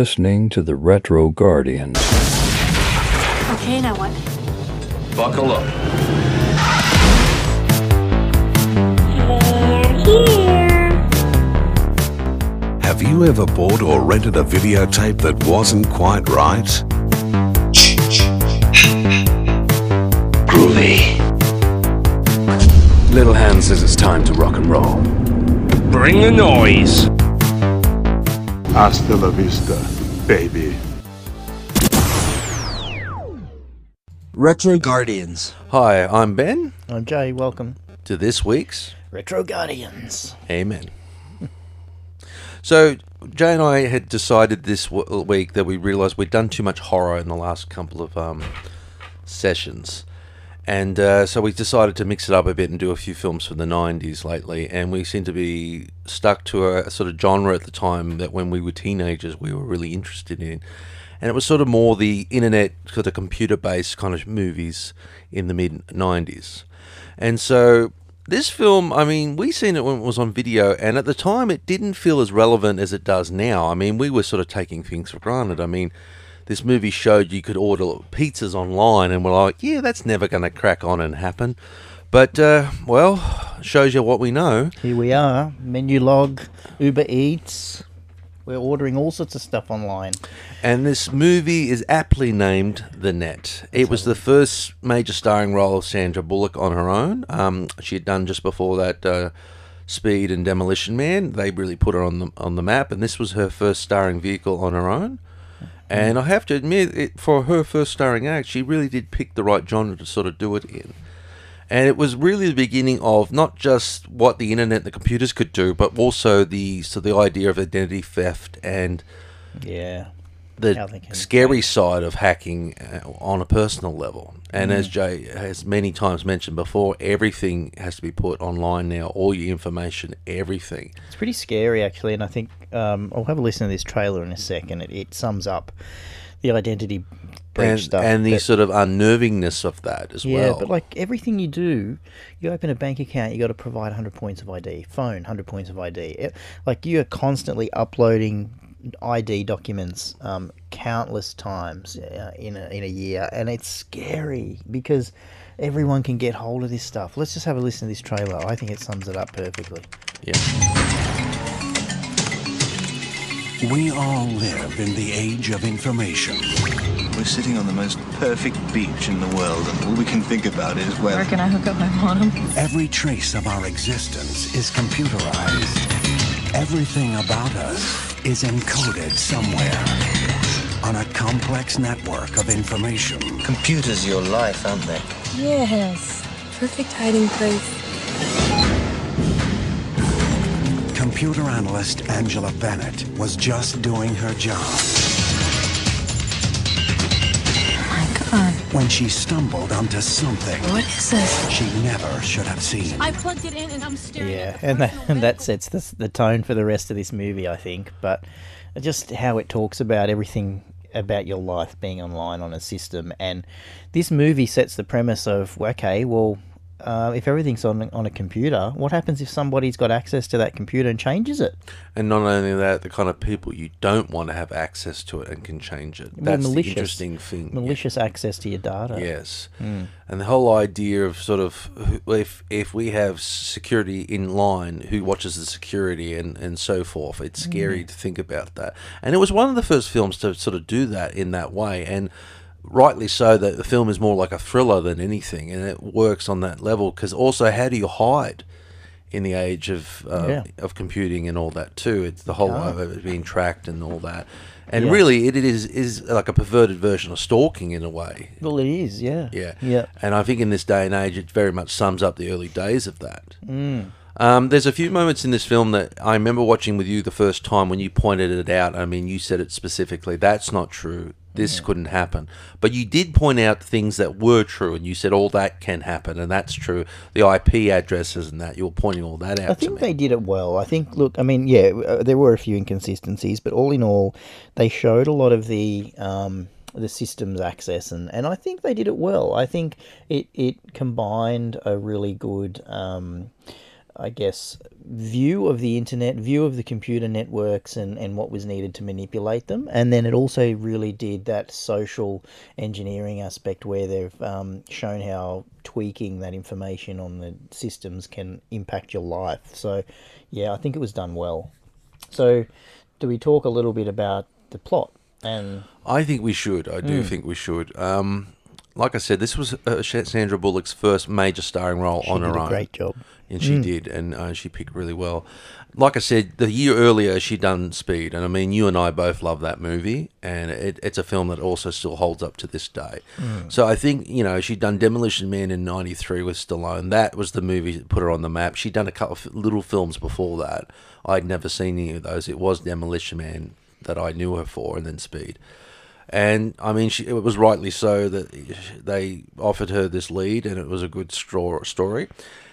listening to the Retro Guardians. Okay, now what? Buckle up. Have you ever bought or rented a videotape that wasn't quite right? Groovy. Little Hand says it's time to rock and roll. Bring the noise. Hasta la vista, baby. Retro Guardians. Hi, I'm Ben I'm Jay. Welcome. to this week's Retro Guardians. Amen. so, Jay and I had decided this w- week that we realised we'd done too much horror in the last couple of um, sessions. And uh, so we decided to mix it up a bit and do a few films from the 90s lately. And we seem to be stuck to a, a sort of genre at the time that when we were teenagers we were really interested in. And it was sort of more the internet, sort of computer based kind of movies in the mid 90s. And so this film, I mean, we seen it when it was on video, and at the time it didn't feel as relevant as it does now. I mean, we were sort of taking things for granted. I mean, this movie showed you could order pizzas online, and we're like, yeah, that's never going to crack on and happen. But, uh, well, shows you what we know. Here we are. Menulog, Uber Eats. We're ordering all sorts of stuff online. And this movie is aptly named The Net. It was the first major starring role of Sandra Bullock on her own. Um, she had done just before that uh, Speed and Demolition Man. They really put her on the on the map, and this was her first starring vehicle on her own. And I have to admit, it, for her first starring act, she really did pick the right genre to sort of do it in. And it was really the beginning of not just what the internet and the computers could do, but also the so the idea of identity theft and Yeah. the scary side of hacking uh, on a personal level. And as Jay has many times mentioned before, everything has to be put online now. All your information, everything. It's pretty scary, actually, and I think um, I'll have a listen to this trailer in a second. It, it sums up the identity breach And, stuff. and the but- sort of unnervingness of that as yeah, well. Yeah, but like everything you do, you open a bank account, you got to provide 100 points of ID. Phone, 100 points of ID. It- like you are constantly uploading ID documents um, countless times uh, in a, in a year, and it's scary because everyone can get hold of this stuff. Let's just have a listen to this trailer. I think it sums it up perfectly. yeah. We all live in the age of information. We're sitting on the most perfect beach in the world, and all we can think about is where. Where can I hook up my modem? Every trace of our existence is computerized. Everything about us is encoded somewhere on a complex network of information. Computers your life, aren't they? Yes. Perfect hiding place. Computer analyst Angela Bennett was just doing her job My God. when she stumbled onto something What is this? she never should have seen. I plugged it in and I'm staring Yeah, and that, and that sets the, the tone for the rest of this movie, I think. But just how it talks about everything about your life being online on a system, and this movie sets the premise of okay, well, uh, if everything's on on a computer, what happens if somebody's got access to that computer and changes it? And not only that, the kind of people you don't want to have access to it and can change it. Well, That's the interesting thing. Malicious access to your data. Yes, and the whole idea of sort of if if we have security in line, who watches the security and and so forth. It's scary to think about that. And it was one of the first films to sort of do that in that way, and rightly so. That the film is more like a thriller than anything, and it works on that level. Because also, how do you hide? In the age of uh, Yeah. of computing and all that too, it's the whole of it being tracked and all that, and Yeah. really it, it is is like a perverted version of stalking in a way. Well, it is. Yeah. Yeah. Yeah. And I think in this day and age, it very much sums up the early days of that. Um, there's a few moments in this film that I remember watching with you the first time when you pointed it out. I mean, you said it specifically. That's not true. This couldn't happen. But you did point out things that were true, and you said all that can happen, and that's true. The IP addresses and that, you were pointing all that out I think they did it well. I think, look, I mean, yeah, uh, there were a few inconsistencies, but all in all, they showed a lot of the um, the systems access, and, and I think they did it well. I think it it combined a really good. Um, I guess, view of the internet, view of the computer networks, and, and what was needed to manipulate them. And then it also really did that social engineering aspect where they've um, shown how tweaking that information on the systems can impact your life. So, yeah, I think it was done well. So, do we talk a little bit about the plot? And I think we should. I do Mm. think we should. Um, like I said, this was uh, Sandra Bullock's first major starring role She on did her a own. great job. and she Mm. did, and uh, she picked really well. Like I said, the year earlier she done Speed, and I mean, you and I both love that movie, and it, it's a film that also still holds up to this day. Mm. So I think you know she'd done Demolition Man in '93 with Stallone. That was the movie that put her on the map. She'd done a couple of little films before that. I'd never seen any of those. It was Demolition Man that I knew her for, and then Speed. And I mean, she, it was rightly so that they offered her this lead, and it was a good straw, story.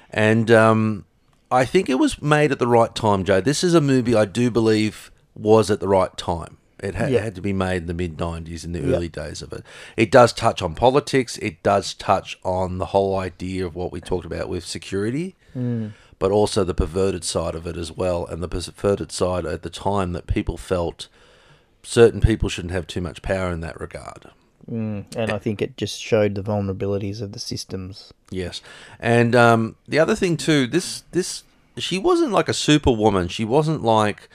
And um, I think it was made at the right time, Joe. This is a movie I do believe was at the right time. It had, Yeah. had to be made in the mid 90s, in the Yeah. early days of it. It does touch on politics, it does touch on the whole idea of what we talked about with security, Mm. but also the perverted side of it as well. And the perverted side at the time that people felt certain people shouldn't have too much power in that regard. Mm, and I think it just showed the vulnerabilities of the systems. Yes, and um, the other thing too, this this she wasn't like a superwoman. She wasn't like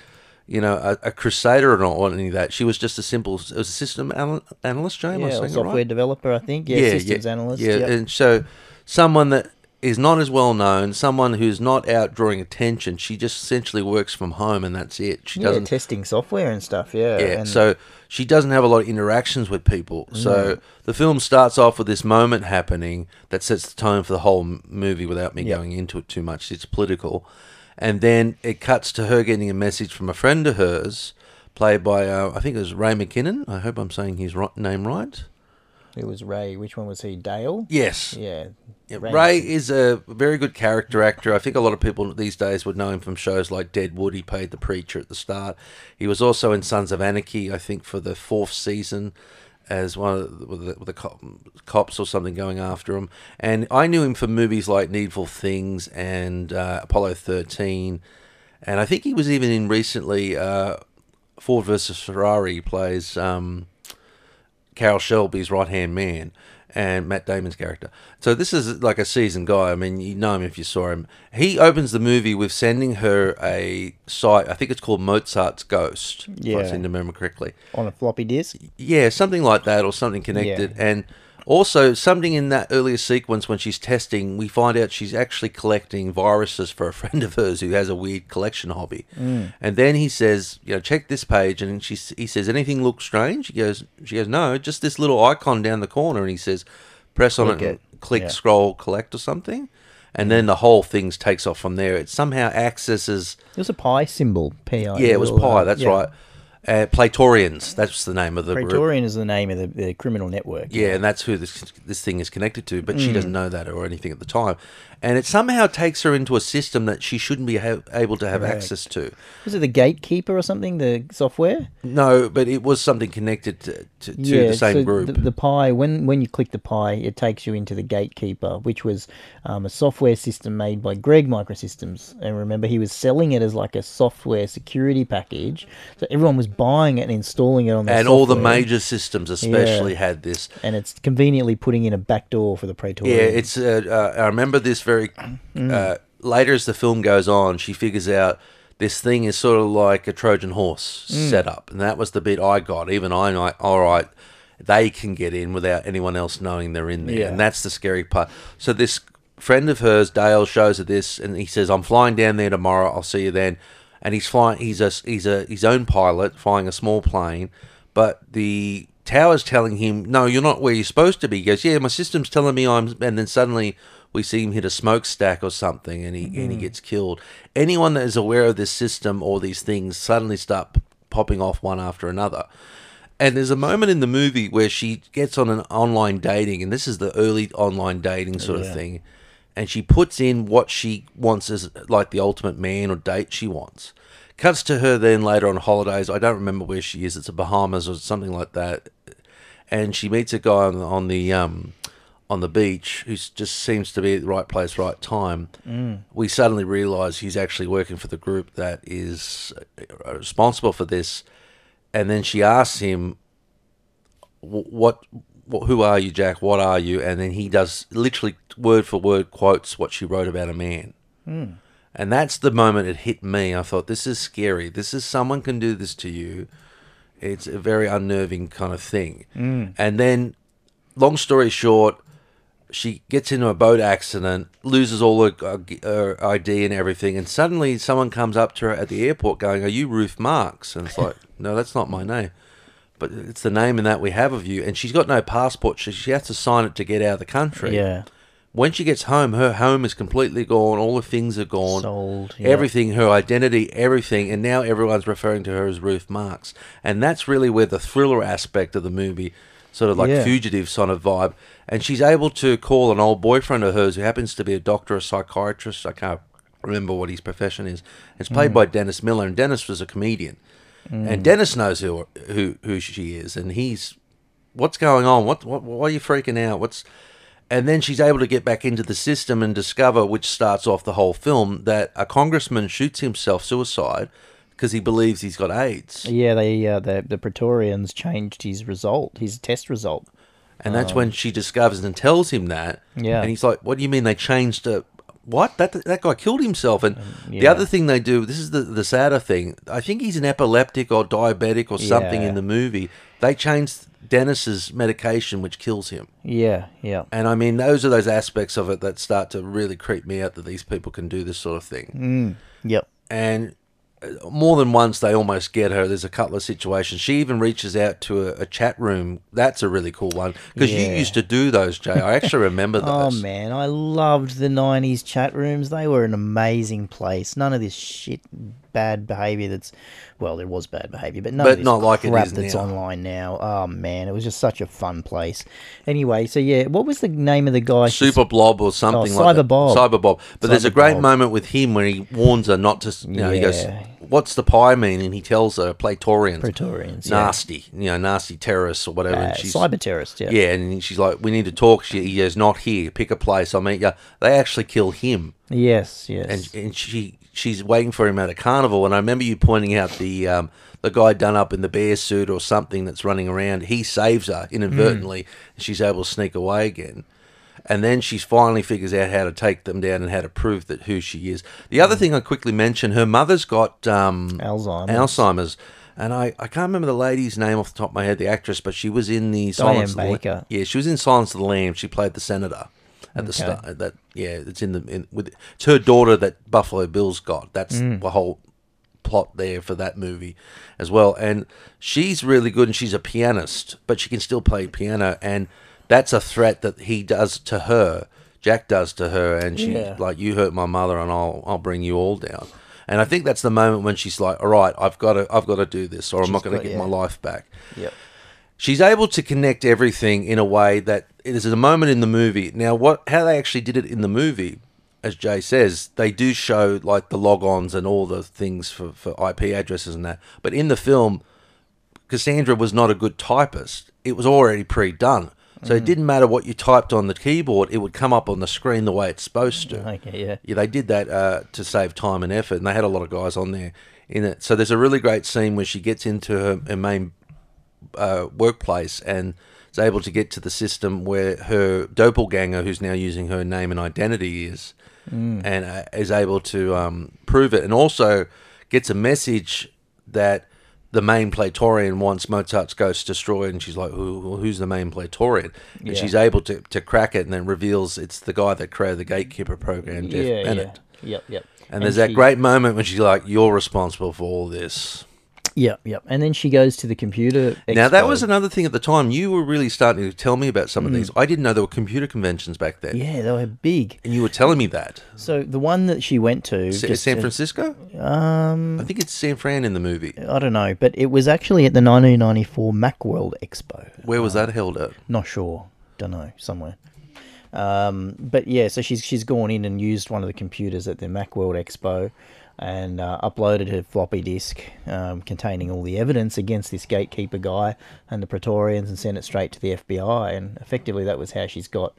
you know a, a crusader or not or any of that. She was just a simple it was a system anal- analyst. I yeah, or saying it software right? developer, I think. Yeah, systems analyst. Yeah, yep. and so someone that is not as well known, someone who's not out drawing attention. She just essentially works from home, and that's it. She yeah, doesn't testing software and stuff. Yeah, yeah, and so she doesn't have a lot of interactions with people. So No. the film starts off with this moment happening that sets the tone for the whole movie without me Yep. going into it too much. It's political. And then it cuts to her getting a message from a friend of hers, played by, uh, I think it was Ray McKinnon. I hope I'm saying his name right. It was Ray. Which one was he? Dale. Yes. Yeah. Yeah, Ray is a very good character actor. I think a lot of people these days would know him from shows like Deadwood. He played the preacher at the start. He was also in Sons of Anarchy, I think, for the fourth season as one of the, with the, with the cop, cops or something going after him. And I knew him for movies like Needful Things and uh, Apollo 13. And I think he was even in recently uh, Ford versus Ferrari. Plays. Um, Carroll Shelby's right hand man and Matt Damon's character. So this is like a seasoned guy. I mean, you know him if you saw him. He opens the movie with sending her a site. I think it's called Mozart's Ghost. Yeah, If I Yeah. seem to remember correctly. On a floppy disk. Yeah, something like that, or something connected. And also something in that earlier sequence when she's testing, we find out she's actually collecting viruses for a friend of hers who has a weird collection hobby. Mm. And then he says, you know, check this page, and she he says, anything look strange? She goes, she goes, no, just this little icon down the corner, and he says, press on Click it, and it. click, Yeah. scroll, collect, or something. And then the whole thing takes off from there. It somehow accesses. It was a pi symbol. Pi. Yeah, it was Pi. That's yeah. right. Uh, Praetorians. That's the name of the group. Is the name of the, the criminal network. Yeah, and that's who this this thing is connected to, but she Mm. doesn't know that or anything at the time. And it somehow takes her into a system that she shouldn't be ha- able to have Correct. access to. Was it the gatekeeper or something? The software. No, but it was something connected to, to, to the same so group. The, the Pi, when when you click the Pi, it takes you into the Gatekeeper, which was um, a software system made by Gregg Microsystems. And remember, he was selling it as like a software security package, so everyone was buying it and installing it on. Their and all the major systems, especially, Yeah. had this. And it's conveniently putting in a backdoor for the Praetorian. Yeah, it's. Uh, uh, I remember this very. Mm. Uh, later, as the film goes on, she figures out this thing is sort of like a Trojan horse Mm. setup, and that was the bit I got. Even I know, all right, they can get in without anyone else knowing they're in there, Yeah. and that's the scary part. So this friend of hers, Dale, shows her this, and he says, "I'm flying down there tomorrow. I'll see you then." And he's flying. He's a he's a his own pilot flying a small plane, but the tower's telling him, "No, you're not where you're supposed to be." He goes, "Yeah, my system's telling me I'm," and then suddenly we see him hit a smokestack or something, and he and he Mm. gets killed. Anyone that is aware of this system or these things suddenly start p- popping off one after another. And there's a moment in the movie where she gets on an online dating, and this is the early online dating sort Yeah. of thing. And she puts in what she wants as like the ultimate man or date she wants. Cuts to her then later on holidays. I don't remember where she is. It's the Bahamas or something like that. And she meets a guy on, on the um, on the beach, who just seems to be at the right place, right time, Mm. we suddenly realise he's actually working for the group that is uh, responsible for this. And then she asks him, "What? what who are you, Jack? What are you?" And then he does literally word for word quotes what she wrote about a man. Hmm. And that's the moment it hit me. I thought, this is scary. This is someone can do this to you. It's a very unnerving kind of thing. Mm. And then, long story short, she gets into a boat accident, loses all her, uh, her ID and everything, and suddenly someone comes up to her at the airport going, Are you Ruth Marks? And it's like, No, that's not my name. But it's the name and that we have of you. And she's got no passport. She, she has to sign it to get out of the country. Yeah. When she gets home, her home is completely gone. All the things are gone. Sold, yeah. Everything, her identity, everything. And now everyone's referring to her as Ruth Marks. And that's really where the thriller aspect of the movie, sort of like Yeah. fugitive sort of vibe. And she's able to call an old boyfriend of hers who happens to be a doctor, a psychiatrist. I can't remember what his profession is. It's played Mm. by Dennis Miller. And Dennis was a comedian. Mm. And Dennis knows who, who, who she is. And he's what's going on? What, what why are you freaking out? What's and then she's able to get back into the system and discover, which starts off the whole film, that a congressman shoots himself suicide because he believes he's got AIDS. Yeah, they uh, the the Praetorians changed his result, his test result. And that's Um, when she discovers and tells him that. Yeah. And he's like, "What do you mean they changed it? What? That that guy killed himself." And the other thing they do, this is the the sadder thing. I think he's an epileptic or diabetic or something Yeah. in the movie. They changed Dennis's medication, which kills him. Yeah, yeah. And I mean, those are those aspects of it that start to really creep me out that these people can do this sort of thing. Mm, yep. And more than once, they almost get her. There's a couple of situations. She even reaches out to a, a chat room. That's a really cool one because you used to do those, Jay. I actually remember oh, those. Oh man, I loved the '90s chat rooms. They were an amazing place. None of this shit, bad behavior. That's well, there was bad behavior, but But not like it crap is that's now. online now. Oh man, it was just such a fun place. Anyway, so yeah, what was the name of the guy? Super Blob or something Oh, like that. Cyber Bob. Cyber Bob. But there's a great Bob. moment with him where he warns her not to. You know, he goes, "What's the pi mean?" And he tells her, "Praetorians." Praetorians, yeah. Nasty. You know, nasty terrorists or whatever. Uh, and she's, cyber terrorist, yeah. Yeah, and she's like, "We need to talk." She, he goes, "Not here. Pick a place. I'll meet you." They actually kill him. Yes, yes. and and she she's waiting for him at a carnival. And I remember you pointing out the um, the guy done up in the bear suit or something that's running around. He saves her inadvertently, and she's able to sneak away again. And then she finally figures out how to take them down and how to prove that who she is. The other thing I quickly mention, her mother's got um, Alzheimer's. Alzheimer's. And I, I can't remember the lady's name off the top of my head, the actress, but she was in the Diane Silence of the Baker. Lamb. Yeah, she was in Silence of the Lamb. She played the senator at the Okay. start. That yeah, it's in the in, with it's her daughter that Buffalo Bill's got. That's Mm. the whole plot there for that movie as well. And she's really good, and she's a pianist, but she can still play piano. And that's a threat that he does to her. Jack does to her, and she's Yeah. like, "You hurt my mother, and I'll I'll bring you all down." And I think that's the moment when she's like, "All right, I've got to I've got to do this, or I'm not going to get my life back." Yep. she's able to connect everything in a way that is a moment in the movie. Now, what how they actually did it in the movie, as Jay says, they do show like the logons and all the things for, for IP addresses and that. But in the film, Cassandra was not a good typist. It was already pre-done. So it Mm. didn't matter what you typed on the keyboard; it would come up on the screen the way it's supposed to. Okay, yeah. Yeah, they did that uh, to save time and effort, and they had a lot of guys on there in it. So there's a really great scene where she gets into her, her main uh, workplace and is able to get to the system where her doppelganger, who's now using her name and identity, is, Mm. and uh, is able to um, prove it, and also gets a message that the main Praetorian wants Mozart's ghost destroyed, and she's like, Who, who's the main Praetorian?" And Yeah. she's able to, to crack it, and then reveals it's the guy that created the Gatekeeper program, Jeff yeah, Bennett. yeah. Yep, yep. And there's that great moment when she's like, "You're responsible for all this." Yep, yep. And then she goes to the computer. Now that was another thing at the time. You were really starting to tell me about some of Mm. these. I didn't know there were computer conventions back then. Yeah, they were big. And you were telling me that. So the one that she went to, Sa- just, San uh, Francisco? Um, I think it's San Fran in the movie. I don't know, but it was actually at the 1994 Macworld Expo. Where was that held at? Not sure. Don't know. Somewhere. Um, but yeah, so she's she's gone in and used one of the computers at the Macworld Expo, and uh, uploaded her floppy disk um, containing all the evidence against this gatekeeper guy and the Praetorians, and sent it straight to the FBI. And effectively, that was how she's got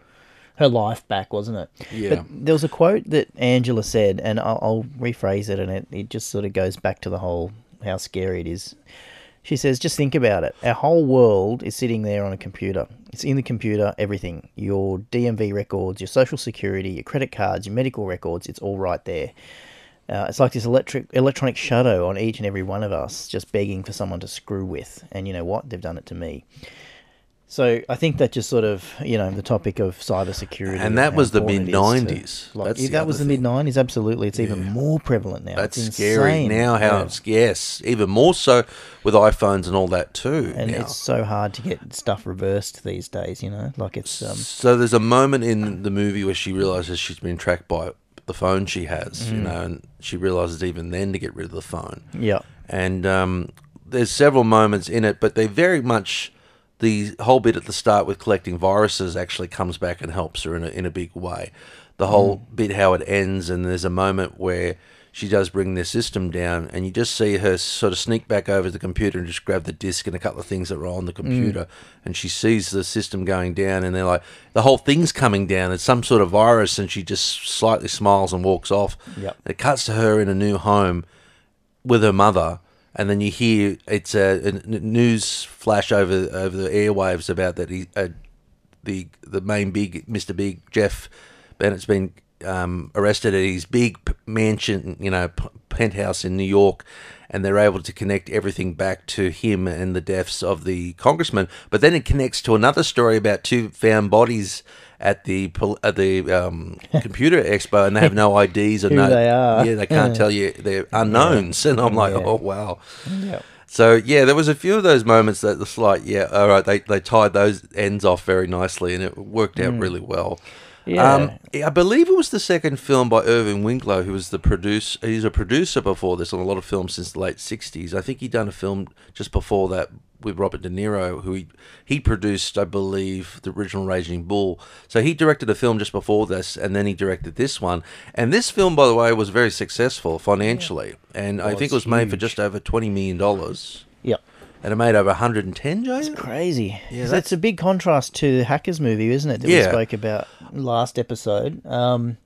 her life back, wasn't it? Yeah. But there was a quote that Angela said, and I'll, I'll rephrase it, and it, it just sort of goes back to the whole how scary it is. She says, just think about it. Our whole world is sitting there on a computer. It's in the computer, everything. Your DMV records, your social security, your credit cards, your medical records, it's all right there. Uh, it's like this electric electronic shadow on each and every one of us, just begging for someone to screw with. And you know what? They've done it to me. So I think that just sort of, you know, the topic of cybersecurity. And that how was the important it is to- mid-nineties. Like, that was the mid nineties. Absolutely, it's even more prevalent now. That's it's scary insane. now. How Yeah. it's yes, even more so with iPhones and all that too. and now. it's so hard to get stuff reversed these days. You know, like it's um, So there's a moment in the movie where she realizes she's been tracked by the phone she has, you Mm. know, and she realizes even then to get rid of the phone. Yeah. And um, there's several moments in it, but they very much the whole bit at the start with collecting viruses actually comes back and helps her in a in a big way. The whole Mm. bit how it ends, and there's a moment where she does bring their system down, and you just see her sort of sneak back over to the computer and just grab the disk and a couple of things that were on the computer, and she sees the system going down, and they're like, the whole thing's coming down. It's some sort of virus, and she just slightly smiles and walks off. Yep. It cuts to her in a new home with her mother, and then you hear it's a news flash over over the airwaves about that he, uh, the the main big Mr. Big Jeff Bennett's been um, arrested at his big mansion, you know, penthouse in New York, and they're able to connect everything back to him and the deaths of the congressman. But then it connects to another story about two found bodies at the at the um, computer expo, and they have no IDs or no they are. Yeah, they can't tell you they're unknowns, and I'm like, Yeah. oh wow. Yeah. So yeah, there was a few of those moments that was like, yeah, all right, they they tied those ends off very nicely, and it worked out Mm. really well. Yeah. Um, I believe it was the second film by Irwin Winkler, who was the producer. He's a producer before this on a lot of films since the late '60s. I think he'd done a film just before that with Robert De Niro, who he he produced, I believe, the original Raging Bull. So he directed a film just before this, and then he directed this one. And this film, by the way, was very successful financially, and I Oh, think it was made for just over twenty million dollars. And it made over 110, Jay? crazy. Yeah, that's- it's a big contrast to the Hackers movie, isn't it? That Yeah. we spoke about last episode. Um,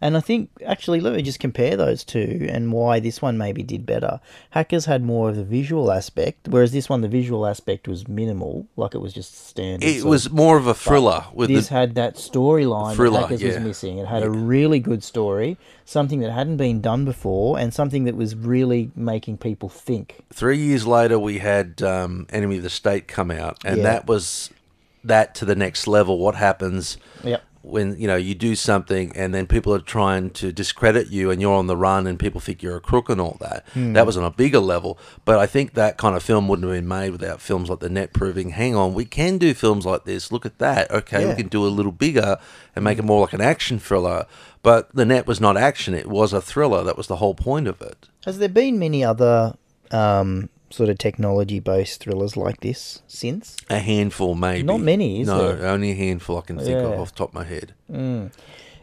and I think actually, let me just compare those two and why this one maybe did better. Hackers had more of the visual aspect, whereas this one, the visual aspect was minimal, like it was just standard. It was of- more of a thriller with this the- had that storyline that Hackers was missing. It had a really good story, something that hadn't been done before, and something that was really making people think. Three years later, we had um, Enemy of the State come out, and Yeah. that was that to the next level. What happens Yep. When you know you do something, and then people are trying to discredit you, and you're on the run, and people think you're a crook and all that. Hmm. That was on a bigger level, but I think that kind of film wouldn't have been made without films like The Net proving, hang on, we can do films like this. Look at that. Okay, Yeah. we can do a little bigger and make it more like an action thriller. But The Net was not action; it was a thriller. That was the whole point of it. Has there been many other um, sort of technology-based thrillers like this since? A handful, maybe. Not many, is no, there? only a handful I can think of off the top of my head. Mm.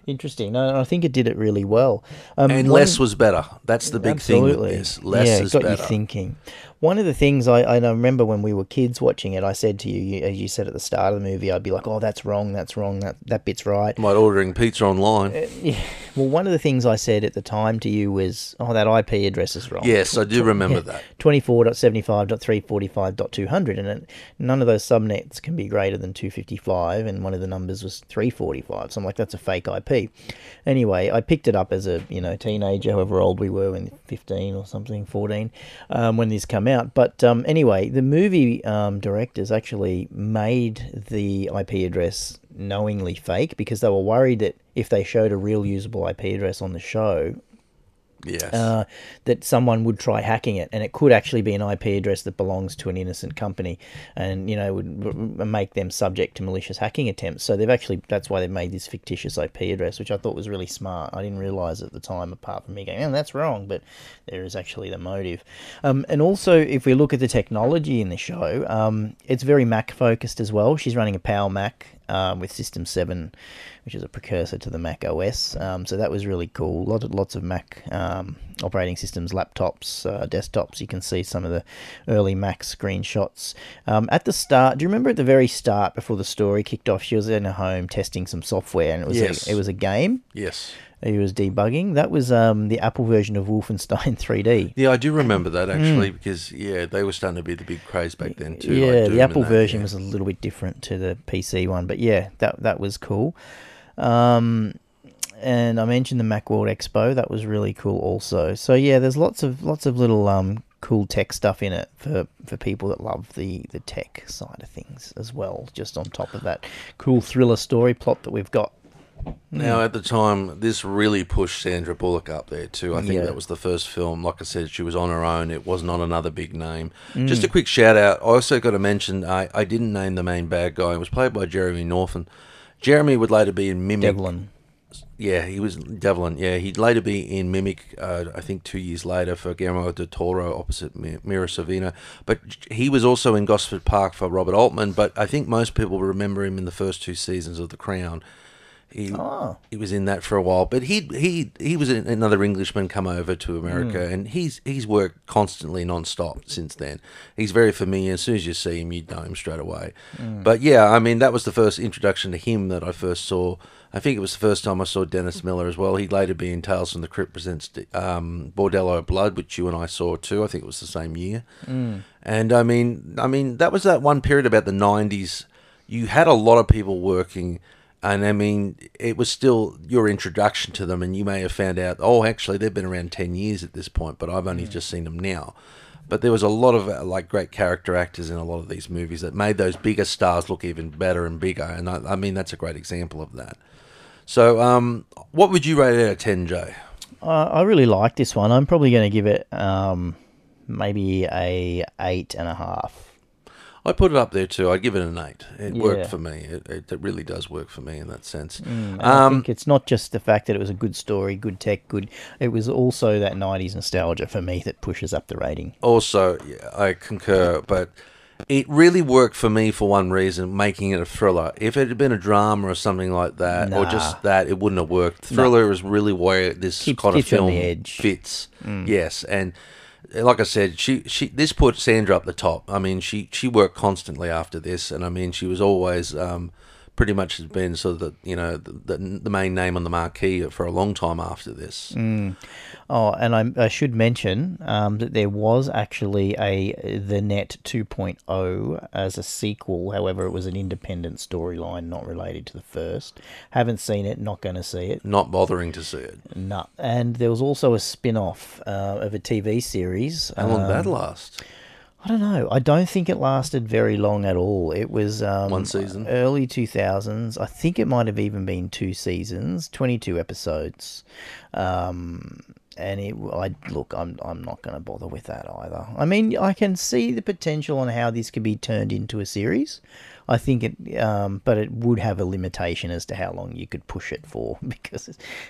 Interesting. No, I think it did it really well. Um, and less was better. That's the big thing Absolutely. Less yeah, is got better. you thinking. One of the things I, I remember when we were kids watching it, I said to you, you, as you said at the start of the movie, I'd be like, "Oh, that's wrong. That's wrong. That that bit's right." Like ordering pizza online. Yeah. Well, one of the things I said at the time to you was, "Oh, that IP address is wrong." Yes, I do remember Yeah. that. 24.75.345.200 and it, none of those subnets can be greater than 255 and one of the numbers was 345 so i'm like that's a fake ip anyway i picked it up as a you know teenager however old we were when 15 or something 14 um, when this came out. But um, anyway the movie um, directors actually made the ip address knowingly fake because they were worried that if they showed a real usable ip address on the show Yes. uh, that someone would try hacking it, and it could actually be an IP address that belongs to an innocent company, and you know would make them subject to malicious hacking attempts. So they've actually that's why they've made this fictitious IP address, which I thought was really smart. I didn't realize at the time, apart from me going, "Oh, that's wrong," but there is actually the motive. Um, and also, if we look at the technology in the show, um, it's very Mac focused as well. She's running a Power Mac. um, with System Seven, which is a precursor to the Mac OS. Um, so that was really cool. Lot of, lots of Mac um, operating systems, laptops, uh, desktops. You can see some of the early Mac screenshots. Um, at the start, do you remember at the very start before the story kicked off? She was in her home testing some software, and it was Yes. a, it was a game. Yes. He was debugging. That was um, the Apple version of Wolfenstein 3D. Yeah, I do remember that actually because yeah, they were starting to be the big craze back then too. Mm. yeah, Doom the Apple that, version yeah. was a little bit different to the PC one, but yeah, that that was cool. Um, and I mentioned the MacWorld Expo. That was really cool also. So yeah, there's lots of lots of little um cool tech stuff in it for for people that love the the tech side of things as well. Just on top of that cool thriller story plot that we've got. Now, at the time, this really pushed Sandra Bullock up there too. I think Yeah. that was the first film. Like I said, she was on her own. It wasn't on another big name. Mm. Just a quick shout out. I also got to mention I, I didn't name the main bad guy. It was played by Jeremy Northam. Jeremy would later be in Mimic. Devlin. Yeah, he was Devlin. Yeah, he'd later be in Mimic. Uh, I think two years later for Guillermo del Toro opposite Mira Sorvino. But he was also in Gosford Park for Robert Altman. But I think most people remember him in the first two seasons of The Crown. He Oh. he was in that for a while, but he he he was another Englishman come over to America, Mm. and he's he's worked constantly non-stop since then. He's very familiar. As soon as you see him, you'd know him straight away. Mm. But yeah, I mean that was the first introduction to him that I first saw. I think it was the first time I saw Dennis Miller as well. He'd later be in Tales from the Crypt presents um, Bordello of Blood, which you and I saw too. I think it was the same year. Mm. And I mean, I mean that was that one period about the '90s. You had a lot of people working, and I mean, it was still your introduction to them, and you may have found out, oh, actually, they've been around ten years at this point, but I've only just seen them now. But there was a lot of uh, like great character actors in a lot of these movies that made those bigger stars look even better and bigger, and I, I mean that's a great example of that. So, um, what would you rate it out of ten, Jay? I I really like this one. I'm probably going to give it um, maybe a eight and a half. I put it up there too. I'd give it an eight. It worked for me. It, it, it really does work for me in that sense. Mm, and I Um, think it's not just the fact that it was a good story, good tech, good. It was also that '90s nostalgia for me that pushes up the rating. also, yeah, I concur, but it really worked for me for one reason, making it a thriller. If it had been a drama or something like that, or just that, it wouldn't have worked. Thriller is really where this Keeps- kind of film fits. Mm. Yes, and like I said, she she this put Sandra up the top. I mean, she she worked constantly after this, and I mean, she was always. Um, Pretty much has been sort of the you know the, the, the main name on the marquee for a long time after this. Mm. Oh, and I, I should mention um, that there was actually a The Net 2.0 as a sequel. However, it was an independent storyline, not related to the first. Haven't seen it, not going to see it. Not bothering to see it. No. And there was also a spin off uh, of a TV series. How long did that um, last? I don't know. I don't think it lasted very long at all. It was um, One season? early two thousands. I think it might have even been two seasons, twenty two episodes. Um, and it, I look, I'm I'm not going to bother with that either. I mean, I can see the potential on how this could be turned into a series. I think it, um, but it would have a limitation as to how long you could push it for because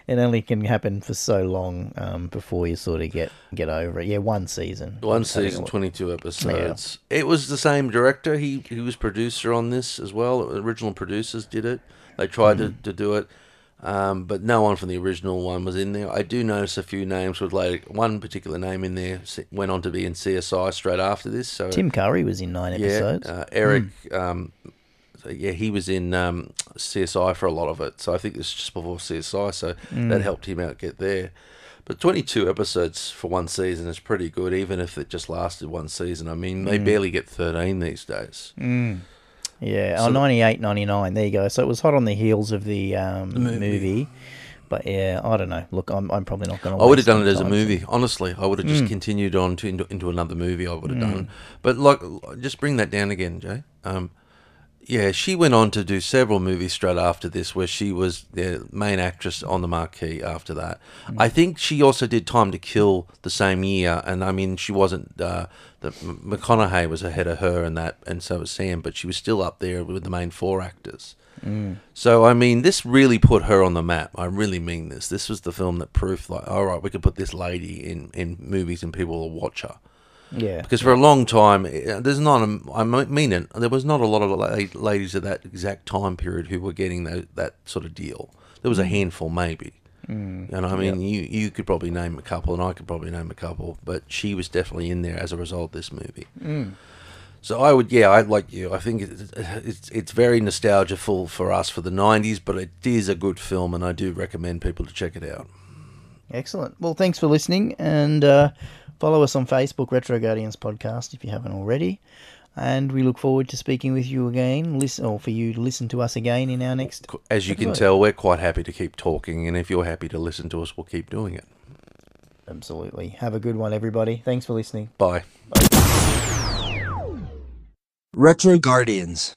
it only can happen for so long um, before you sort of get get over it. Yeah, one season. One Just having a season, twenty-two episodes. It was the same director. He he was producer on this as well. Original producers did it. They tried to, to do it, um, but no one from the original one was in there. I do notice a few names with like one particular name in there went on to be in CSI straight after this. So Tim Curry was in nine yeah, episodes. uh, Eric. Um, so yeah, he was in um, CSI for a lot of it. So I think this is just before CSI. So Mm. that helped him out get there. But 22 episodes for one season is pretty good, even if it just lasted one season. I mean, they Mm. barely get 13 these days. Yeah, So- oh, 98, 99. There you go. So it was hot on the heels of the, um, The movie. movie. But yeah, I don't know. Look, I'm, I'm probably not going to. I would have done it as a movie, honestly. I would have just Mm. continued on to into, into another movie. I would have Mm. done, but like, just bring that down again, Jay. Um, yeah, she went on to do several movies straight after this, where she was the main actress on the marquee. After that, I think she also did Time to Kill the same year, and I mean, she wasn't. Uh, the McConaughey was ahead of her, and that, and so was Sam, but she was still up there with the main four actors. Mm. So I mean, this really put her on the map. I really mean this. This was the film that proved like, all right, we could put this lady in in movies and people will watch her. Yeah. Because for a long time, eh, there's not. A, I mean it. There was not a lot of ladies at that exact time period who were getting that that sort of deal. There was a handful, maybe. Mm. Know, I mean, you you could probably name a couple, and I could probably name a couple, but she was definitely in there as a result of this movie. Mm. So I would, yeah, I like you. I think it's it's, it's very nostalgiaful for us for the '90s, but it is a good film, and I do recommend people to check it out. Excellent. Well, thanks for listening, and uh, follow us on Facebook, Retro Guardians Podcast, if you haven't already. And we look forward to speaking with you again, listen, or for you to listen to us again in our next. As you can tell, we're quite happy to keep talking, and if you're happy to listen to us, we'll keep doing it. Absolutely. Have a good one, everybody. Thanks for listening. Bye. Retro Guardians.